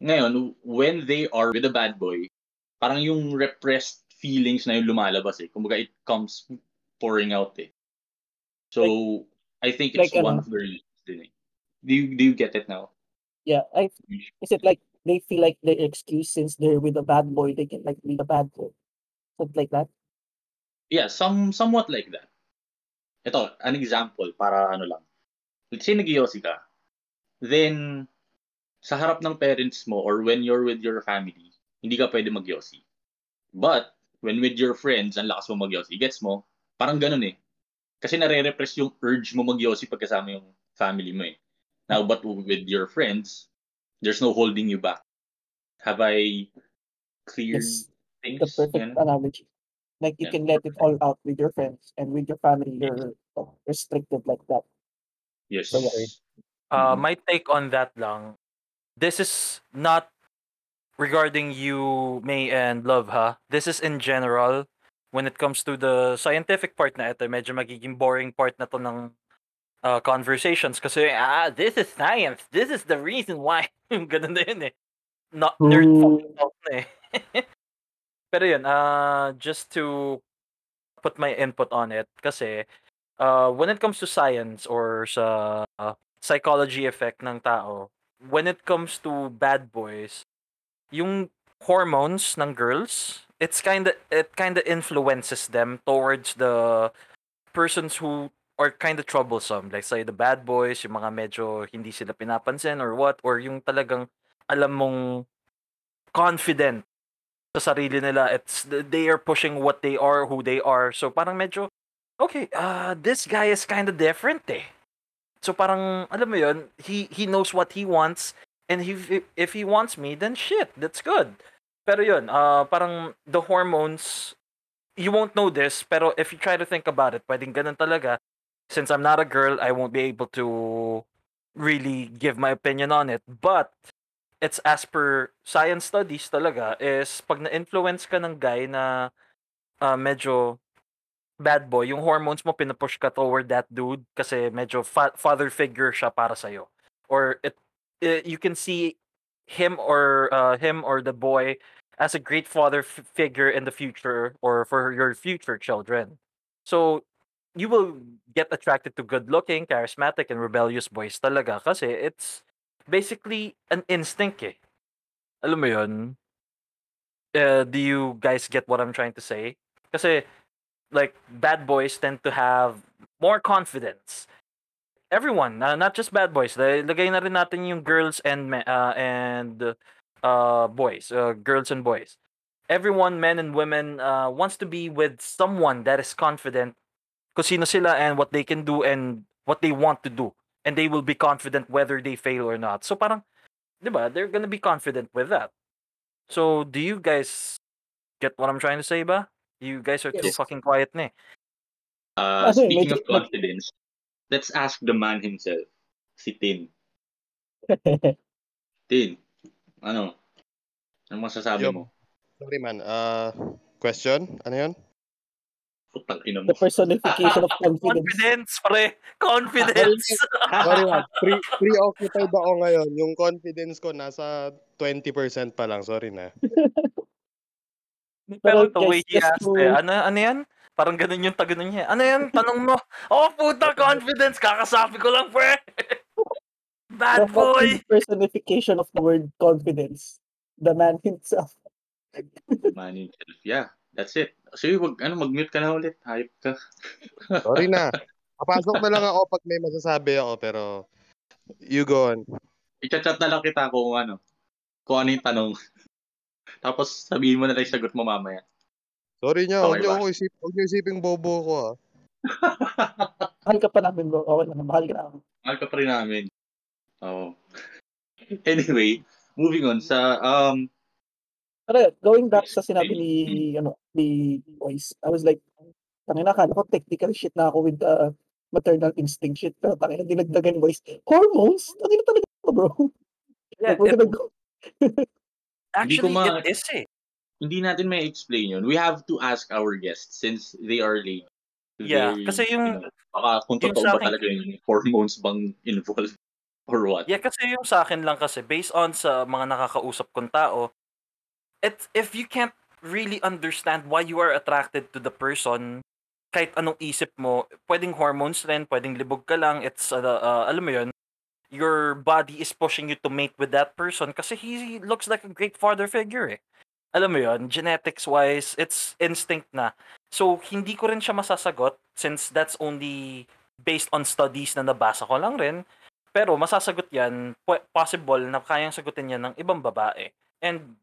Ngayon, when they are with a bad boy, parang yung repressed feelings na yung lumalabas eh. Kumbaga it comes pouring out eh. So I think it's like, one ano? of the reasons. din eh. Do you do you get it now? Yeah, I is it like they feel like they're excused since they're with a bad boy, they can like be a bad boy. Something like that. Yeah, some somewhat like that. Ito, an example para ano lang. Let's say nag ka. Then sa harap ng parents mo or when you're with your family, hindi ka pwede mag But when with your friends, ang lakas mo mag Gets mo? Parang ganun eh. Kasi nare-repress yung urge mo mag pagkasama yung family mo eh. Now, but with your friends, there's no holding you back. Have I cleared Yes, things? The perfect Yan. analogy. Like you Yeah. can let it all out with your friends and with your family you're uh, restricted like that. Yes. So, yeah. Uh, Mhm. my take on that lang, this is not regarding you, May and Love, ha? This is in general. When it comes to the scientific part na ito, medyo magiging boring part na to ng uh, conversations kasi, ah, this is science. This is the reason why. Ganun na yun eh. Not nerd fucking talk na eh. Pero yun, uh, just to put my input on it kasi uh, when it comes to science or sa uh, psychology effect ng tao, when it comes to bad boys, yung hormones ng girls, it's kind of it kind of influences them towards the persons who are kind of troublesome. Like say the bad boys, yung mga medyo hindi sila pinapansin or what or yung talagang alam mong confident sa sarili nila. It's they are pushing what they are, who they are. So parang medyo okay, uh this guy is kind of different eh. So parang alam mo yun, he he knows what he wants and he if he wants me then shit, that's good. Pero yun, uh parang the hormones you won't know this pero if you try to think about it, pwedeng ganun talaga. Since I'm not a girl, I won't be able to really give my opinion on it. But it's as per science studies talaga is pag na-influence ka ng guy na uh, medyo bad boy, yung hormones mo pinapush ka toward that dude kasi medyo fa- father figure siya para sa'yo. Or it, it you can see him or uh, him or the boy as a great father f- figure in the future or for your future children. So you will get attracted to good-looking, charismatic, and rebellious boys talaga kasi it's basically an instinct eh. Alam mo yun? Uh, do you guys get what I'm trying to say? Kasi like bad boys tend to have more confidence. Everyone, uh, not just bad boys. la- Lagay na rin natin yung girls and me- uh, and uh, boys, uh, girls and boys. Everyone, men and women, uh, wants to be with someone that is confident kung sino sila and what they can do and what they want to do. And they will be confident whether they fail or not. So parang, di ba, they're gonna be confident with that. So do you guys get what I'm trying to say ba? You guys are too fucking quiet na eh. Uh, speaking of confidence, let's ask the man himself, si Tin. Tin, ano? Ano masasabi Yup. mo? Sorry man, uh, question? Ano yun? Putang ina mo. the personification of confidence. Confidence, pre! Confidence! Sorry man, pre- preoccupied ako ngayon. Yung confidence ko nasa 20% pa lang. Sorry na. Pero Pero the way he asked eh, ano, ano yan? Parang ganun yung taganun niya. Ano yan? Tanong mo. Oh, puta, confidence! Kakasabi ko lang, pre! the Bad boy! fucking personification of the word confidence. The man himself. Man himself. Yeah, that's it. Sige, wag, ano, mag-mute ka na ulit. Hype ka. Sorry na. Papasok na lang ako pag may masasabi ako pero you go on. I-chat na lang kita kung ano. Kung ano yung tanong. Tapos sabihin mo na lang yung sagot mo mamaya. Sorry niyo, huwag Okay niyo ba? ako isip, huwag niyo isiping bobo ko ah. Mahal ka pa namin bro. Okay lang. Mahal ka namin. Mahal ka pa rin namin. Oo. Anyway, moving on sa um Pero going back sa sinabi ni ano ni Boys, I was like, tangina akala ko technical shit na ako with the maternal instinct shit. Pero tangina dinagdagan ni Boys. Hormones? Tangina talaga ako, bro. Yeah, Like, it- actually, ma- it is eh. Hindi natin may explain yun. We have to ask our guests since they are late. Yeah, They- kasi yung- you know, baka kung totoo ba talaga yung hormones bang involved or what. Yeah, kasi yung sa akin lang kasi, based on sa mga nakakausap kong tao, it's, if you can't really understand why you are attracted to the person, kahit anong isip mo, pwedeng hormones rin, pwedeng libog ka lang, it's, uh, uh, alam mo yun, your body is pushing you to mate with that person kasi he looks like a great father figure eh. Alam mo yun, genetics-wise, it's instinct na. So, hindi ko rin siya masasagot since that's only based on studies na nabasa ko lang rin. Pero masasagot yan, po- possible na kayang sagutin yan ng ibang babae. And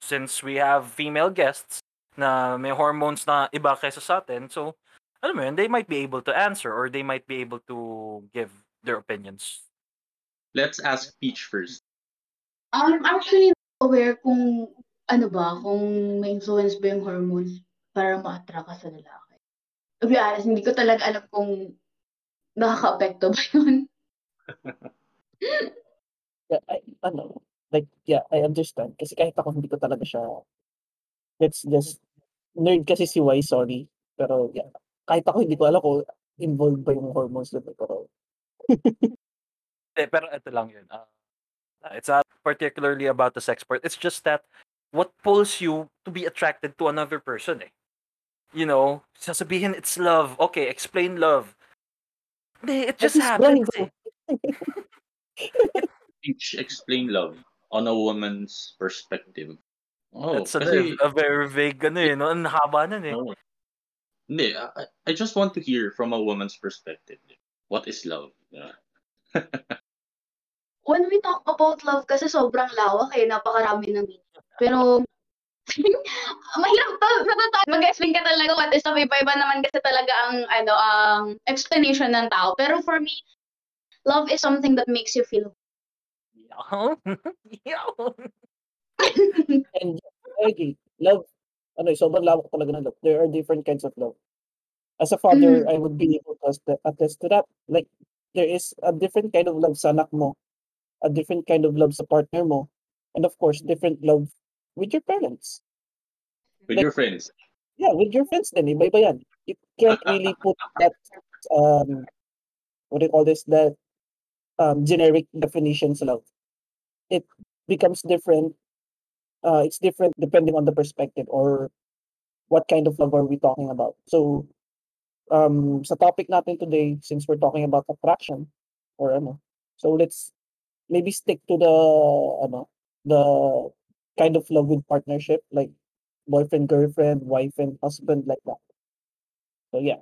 since we have female guests na may hormones na iba kaysa sa atin, so, alam mo yun, they might be able to answer or they might be able to give their opinions. Let's ask Peach first. I'm actually aware kung ano ba, kung may influence ba yung hormones para ma-attract ka sa lalaki. To be honest, hindi ko talaga alam kung nakaka-apekto ba yun. Yeah, I, ano, like, yeah, I understand. Kasi kahit ako, hindi ko talaga siya, let's just, nerd kasi si Y, sorry. Pero, yeah, kahit ako, hindi ko alam kung involved ba yung hormones doon. Pero, Eh, pero ito lang yun. ah, it's not particularly about the sex part. It's just that what pulls you to be attracted to another person eh. You know, sasabihin it's love. Okay, explain love. Hindi, it just happens eh. Explain love on a woman's perspective. Oh, It's a, kasi, a very vague ano eh. No? Ang haba nun eh. no. Hindi, I, I just want to hear from a woman's perspective. What is love? Yeah. When we talk about love kasi sobrang lawak eh, napakarami ng meaning. Pero, mahirap to. Mag-explain ka talaga what is love. Iba-iba naman kasi talaga ang, ano, ang explanation ng tao. Pero for me, love is something that makes you feel Yaw. Yaw. And agree. Love, ano, sobrang lawak talaga ng love. There are different kinds of love. As a father, Mm. I would be able to attest- attest to that. Like, there is a different kind of love sa anak mo, a different kind of love sa partner mo, and of course, different love with your parents. With Like- your friends. Yeah, with your friends then, iba-iba yan. You can't really put that, um, what do you call this, that um, generic definitions love. It becomes different. Uh, it's different depending on the perspective or what kind of love are we talking about. So, um, sa topic natin today, since we're talking about attraction, or ano, so let's maybe stick to the, ano, the kind of love with partnership, like boyfriend, girlfriend, wife, and husband, like that. So yeah,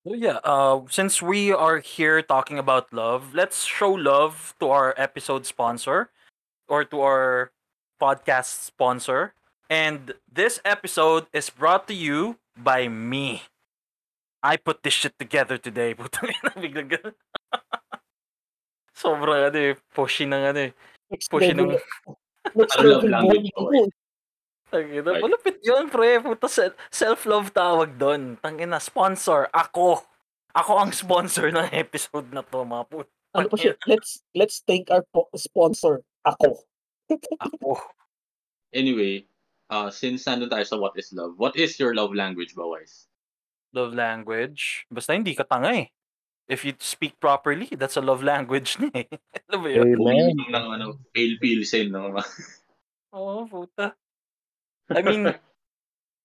So yeah, uh, since we are here talking about love, let's show love to our episode sponsor or to our podcast sponsor. And this episode is brought to you by me. I put this shit together today. Putang ina, biglang ganun. Sobrang ano eh, pushy ng ano eh. Pushy ng... next level boy, ko. Tangina, malupit yun, pre. Puta, se- self-love tawag doon. Tangina, sponsor. Ako. Ako ang sponsor ng episode na to, mga puta. Ano pa siya? Let's let's thank our po- sponsor, ako. Ako. Anyway, uh, since nandun tayo sa what is love, what is your love language ba, Wise? Love language. Basta hindi ka tanga eh. If you speak properly, that's a love language na eh. Alam mo yun? Amen. Ng ano, pale pilsen, no? Oo, puta. I mean,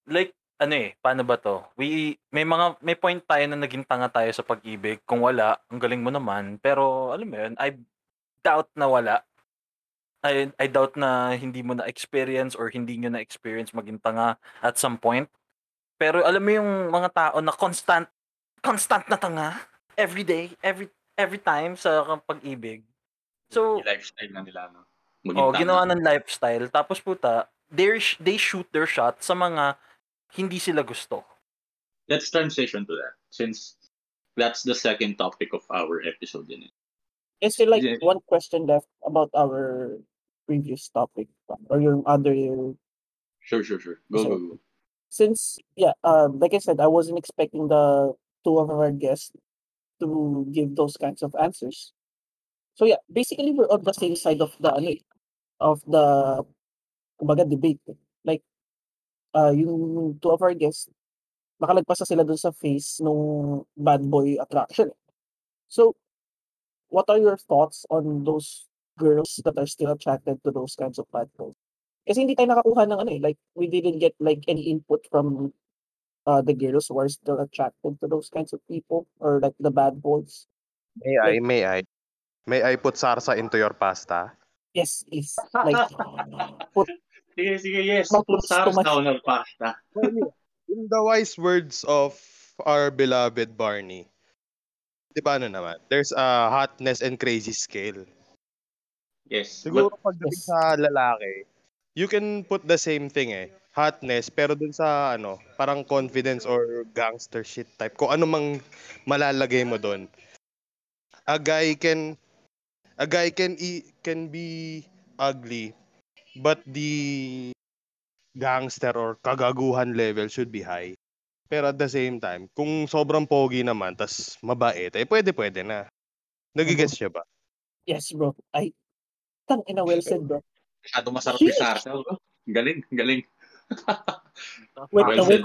like, ano eh, paano ba to? We, may mga, may point tayo na naging tanga tayo sa pag-ibig. Kung wala, ang galing mo naman. Pero, alam mo yun, I doubt na wala. I, I doubt na hindi mo na-experience or hindi nyo na-experience maging tanga at some point. Pero alam mo yung mga tao na constant, constant na tanga. Every day, every every time sa pag-ibig. So, Yung lifestyle na nila, no? Maging Oh, tama. ginawa ng lifestyle. Tapos puta, they they shoot their shot sa mga hindi sila gusto. Let's transition to that, since that's the second topic of our episode. Yun. eh. Is there like Yeah. one question left about our previous topic or your other Sure, sure, sure. Go, So- go, go. since yeah, um, like I said, I wasn't expecting the two of our guests to give those kinds of answers. So yeah, basically we're on the same side of the ano, of the kumbaga debate. Like uh yung two of our guests nakalagpas na sila dun sa phase nung bad boy attraction. So what are your thoughts on those girls that are still attracted to those kinds of bad boys? Kasi hindi tayo nakakuha ng ano eh, like we didn't get like any input from uh, the girls who are still attracted to those kinds of people or like the bad boys. May I, may I? May I put sarsa into your pasta? Yes, yes. like put Sige, sige, yes. Not Put looks too much. sarsa on pasta. In the wise words of our beloved Barney, di ba ano naman, there's a hotness and crazy scale. Yes. Siguro But pagdating Yes. sa lalaki, you can put the same thing eh. Hotness, pero dun sa ano, parang confidence or gangster shit type. Kung ano mang malalagay mo dun. A guy can a guy can e, can be ugly but the gangster or kagaguhan level should be high. Pero at the same time, kung sobrang pogi naman tas mabait, eh pwede pwede na. Nagigets siya ba? yes, bro. I tang ina well said, bro. masyado masarap yung sarsa. bro. Galing, galing. Wait, well na wait,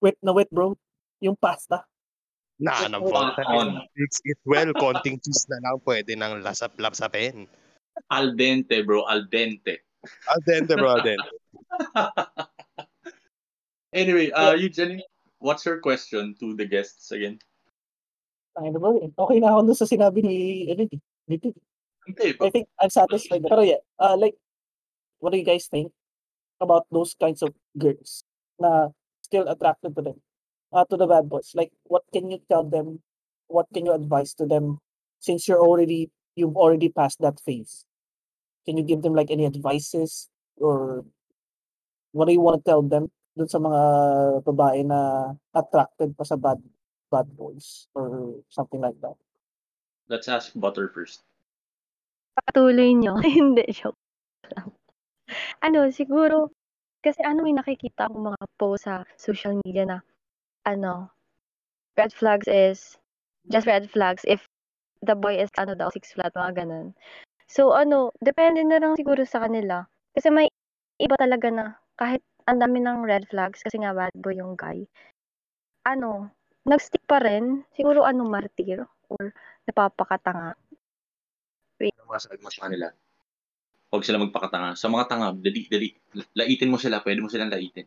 wait, na wait, bro. Yung pasta. Na, fonta. On. Mix it well, konting cheese na lang pwede nang lasap-lapsapin. Al dente, bro. Al dente. Al dente, bro, al dente. anyway, uh, you, Jenny, what's your question to the guests again? Ano ba? Okay na ako dun sa sinabi ni ano ni. Hindi, I think I'm satisfied. Pero yeah, uh, like, what do you guys think about those kinds of girls na still attracted to them, uh, to the bad boys? Like, what can you tell them? What can you advise to them since you're already, you've already passed that phase? Can you give them like any advices or what do you want to tell them dun sa mga babae na attracted pa sa bad bad boys or something like that? let's ask Butter first. Patuloy nyo. Hindi, joke lang. Ano, siguro, kasi ano may nakikita akong mga post sa social media na, ano, red flags is, just red flags if the boy is, ano daw, six flat, mga ganun. So, ano, depende na lang siguro sa kanila. Kasi may iba talaga na, kahit ang dami ng red flags, kasi nga bad boy yung guy, ano, nagstick pa rin, siguro ano, martir, or napapakatanga. Ano masabi mo sa kanila? Huwag sila magpakatanga. Sa mga tanga, dali, dali. Laitin mo sila. Pwede mo silang laitin.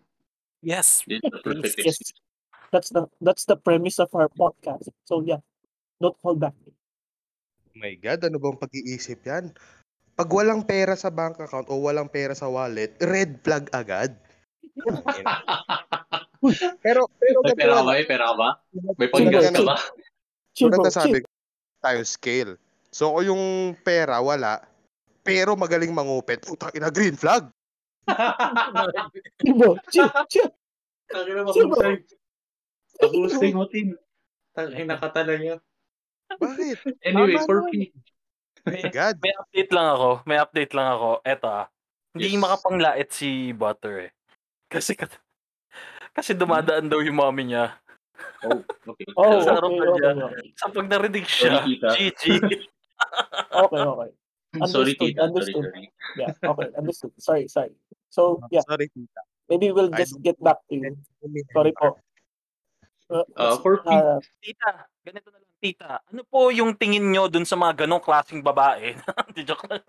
Yes. Perfect Yes. That's the that's the premise of our podcast. So yeah, don't hold back. Oh my God, ano bang pag-iisip yan? Pag walang pera sa bank account o walang pera sa wallet, red flag agad. pero, pero, May pera ba? May pera ba? May panggas ka ba? Maganda chill. sabi tayo scale. So, kung yung pera, wala, pero magaling mangupit, putang ina, green flag. Bro. Chill, chill. Tangina mo, Chill, bro. husay. Husay mo, Tin. Tangina ka talaga. Bakit? Anyway, Tama for me, May, God. may update lang ako. May update lang ako. Eto ah. Hindi Yes. makapanglait si Butter eh. Kasi kasi dumadaan daw yung mommy niya. oh, okay. Oh, Sa okay, okay, okay. Sa pag narinig siya. GG. Okay, okay. Sorry, Understood, tita. Sorry, understood. sorry. Yeah, okay, understood. Sorry, sorry. So, yeah, Sorry, tita. maybe we'll just get back to you. Sorry po. Uh, Uh, for uh, Tita, ganito na lang. Tita, ano po yung tingin nyo dun sa mga ganong klaseng babae? Di joke lang.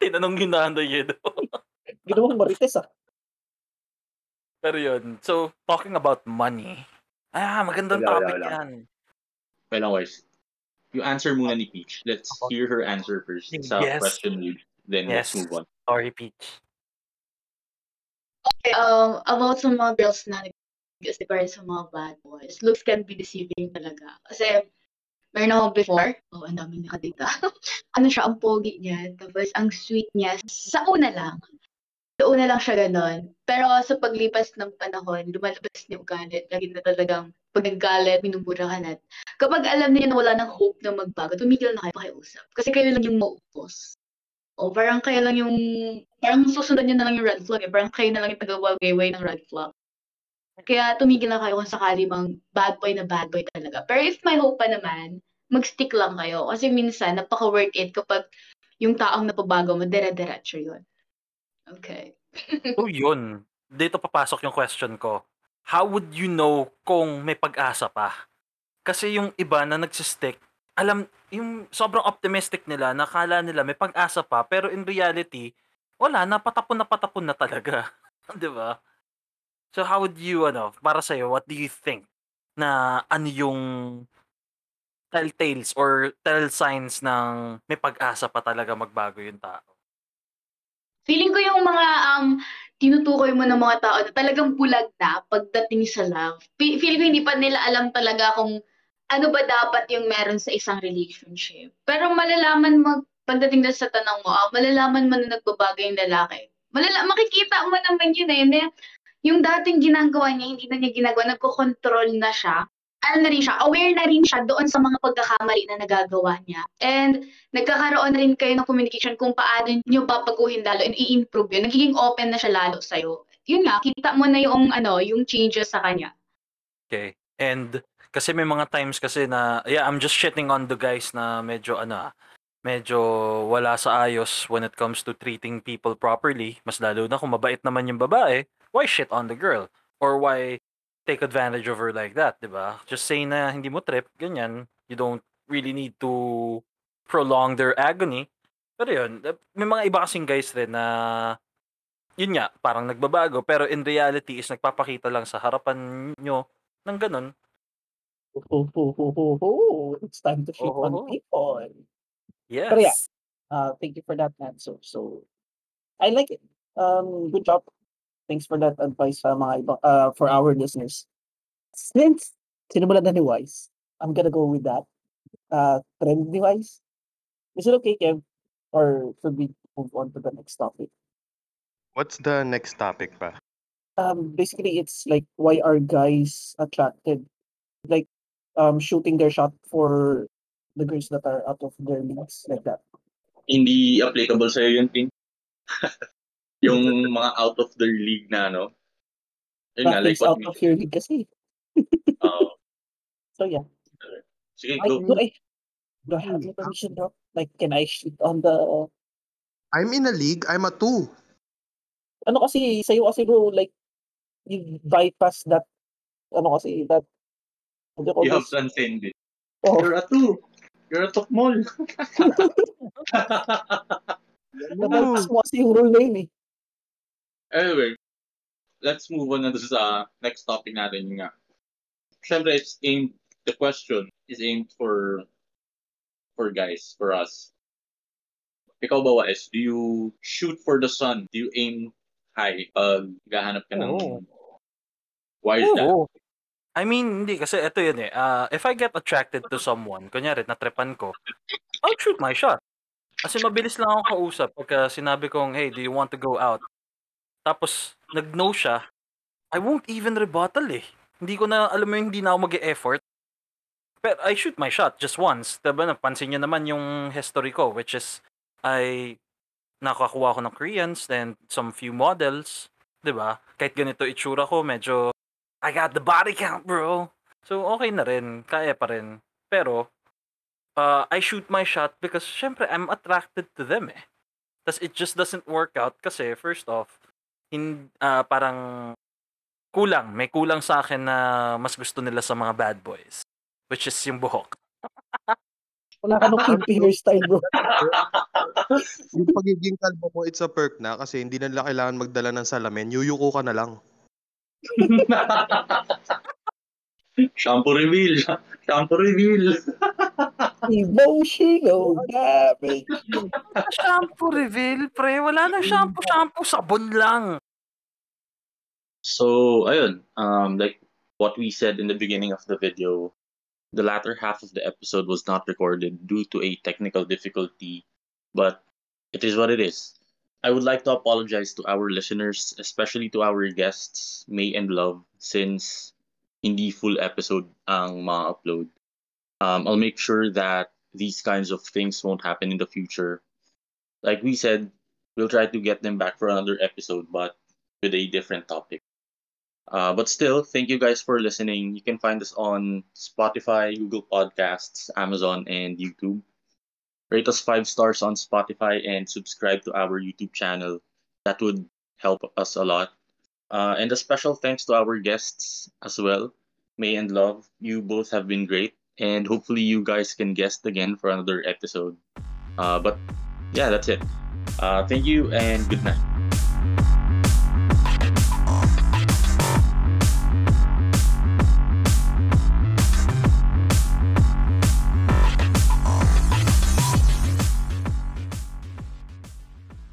Tinanong yun na Yedo. ginawang marites ah. Pero yun. So, talking about money. Ah, magandang Wala, wala, topic wala. yan. Wait lang, You answer muna ni Peach. Let's hear her answer first sa Yes. question you. Then let's Yes. move on. Sorry, Peach. Okay, um, about sa mga girls na rin sa mga bad boys, looks can be deceiving talaga. Kasi, meron ako before, oh, ang daming nakadita. ano siya, ang pogi niya, tapos ang sweet niya. Sa una lang, sa una lang siya ganon. Pero sa paglipas ng panahon, lumalabas niya yung galit. Lagi na talagang pag naggalit, minumura ka na. Kapag alam niya na wala ng hope na magbago, tumigil na kayo pakiusap. Kasi kayo lang yung maupos. O parang kayo lang yung, parang susunod niyo na lang yung red flag eh. Parang kayo na lang yung taga-wayway ng red flag. Kaya tumigil na kayo kung sakali mang bad boy na bad boy talaga. Pero if may hope pa naman, mag-stick lang kayo. Kasi minsan, napaka-worth it kapag yung taong napabago mo, dere-derecho yun. Okay. So yun, dito papasok yung question ko. How would you know kung may pag-asa pa? Kasi yung iba na nagsistick, alam, yung sobrang optimistic nila, nakala nila may pag-asa pa, pero in reality, wala na, patapon na patapon na talaga. Di ba? So how would you ano, para sa what do you think na ano yung telltales or tell signs ng may pag-asa pa talaga magbago yung tao? Feeling ko yung mga um, tinutukoy mo ng mga tao na talagang bulag na pagdating sa love. Fe- Feeling ko hindi pa nila alam talaga kung ano ba dapat yung meron sa isang relationship. Pero malalaman mo, pagdating na sa tanong mo, ah, malalaman mo na nagbabago yung lalaki. Malala makikita mo naman yun eh. Yung dating ginagawa niya, hindi na niya ginagawa, nagko-control na siya. Ano na rin siya, aware na rin siya doon sa mga pagkakamali na nagagawa niya. And nagkakaroon na rin kayo ng communication kung paano niyo papaguhin lalo and i-improve yun. Nagiging open na siya lalo sa'yo. Yun nga, kita mo na yung, ano, yung changes sa kanya. Okay. And kasi may mga times kasi na yeah, I'm just shitting on the guys na medyo ano, ah, medyo wala sa ayos when it comes to treating people properly. Mas lalo na kung mabait naman yung babae, why shit on the girl? Or why take advantage of her like that, 'di ba? Just say na hindi mo trip, ganyan. You don't really need to prolong their agony. Pero yun, may mga iba kasing guys rin na yun nga, parang nagbabago pero in reality is nagpapakita lang sa harapan nyo ng ganun. Ho, ho, ho, ho. It's time to shit Oh, on people. Yes. Pero yeah. Uh, thank you for that answer. So, I like it. Um, good job. Thanks for that advice sa mga iba, uh, for our listeners. Since sinimulan na ni Wise, I'm gonna go with that. Uh, trend ni Wise. Is it okay, Kev? Or should we move on to the next topic? What's the next topic pa? Um, basically, it's like why are guys attracted, like, um, shooting their shot for the girls that are out of their leagues, like that. Hindi applicable sa'yo yun, Ting. yung mga out of their league na, ano. Yun nga, like out of your league kasi. uh, So yeah. sige, I, go. do I do I have your permission, bro? Like, can I shoot on the I'm in a league. I'm a two. ano kasi sa'yo kasi bro, like you bypass that ano kasi that do you have transcended. Oh, You're a two. You're a tokmol. nabypass mo kasi yung rule na yun eh. Anyway, let's move on na sa next topic natin nga. Siyempre, it's aimed, the question is aimed for for guys, for us. Ikaw ba, Wes? Do you shoot for the sun? Do you aim high pag gahanap ka ng... Oo. Why is that? Oo. I mean, hindi kasi ito yun eh. Ah, if I get attracted to someone, kunyari, natrepan ko, I'll shoot my shot. Kasi mabilis lang ako kausap pagka sinabi kong, hey, do you want to go out? Tapos, nag-no siya, I won't even rebuttal eh. Hindi ko na, alam mo yung hindi na ako mag-effort. Pero I shoot my shot just once. Diba, napansin nyo naman yung history ko, which is, I nakakuha ko ng Koreans, then some few models, 'di ba? Kahit ganito itsura ko, medyo I got the body count, bro. So okay na rin, kaya pa rin. Pero uh, I shoot my shot because syempre I'm attracted to them eh. Tas it just doesn't work out kasi first off, in ah, parang kulang, may kulang sa akin na mas gusto nila sa mga bad boys, which is yung buhok. Wala ka nung kinky hairstyle bro. Yung pagiging kalbo mo, it's a perk na kasi hindi na nila kailangan magdala ng salamin. Yuyuko ka na lang. Shampoo reveal. Shampoo reveal. Emotional damage. shampoo reveal, pre. Wala nang shampoo, shampoo, sabon lang. So, ayun, um, like what we said in the beginning of the video, the latter half of the episode was not recorded due to a technical difficulty, but it is what it is. I would like to apologize to our listeners, especially to our guests, May and Love, since hindi full episode ang ma-upload. Um, I'll make sure that these kinds of things won't happen in the future. Like we said, we'll try to get them back for another episode, but with a different topic. Uh, but still, thank you guys for listening. You can find us on Spotify, Google Podcasts, Amazon, and YouTube. Rate us five stars on Spotify and subscribe to our YouTube channel. That would help us a lot. Uh, and a special thanks to our guests as well, May and Love. You both have been great, and hopefully, you guys can guest again for another episode. Uh, but yeah, that's it. Uh, thank you and good night.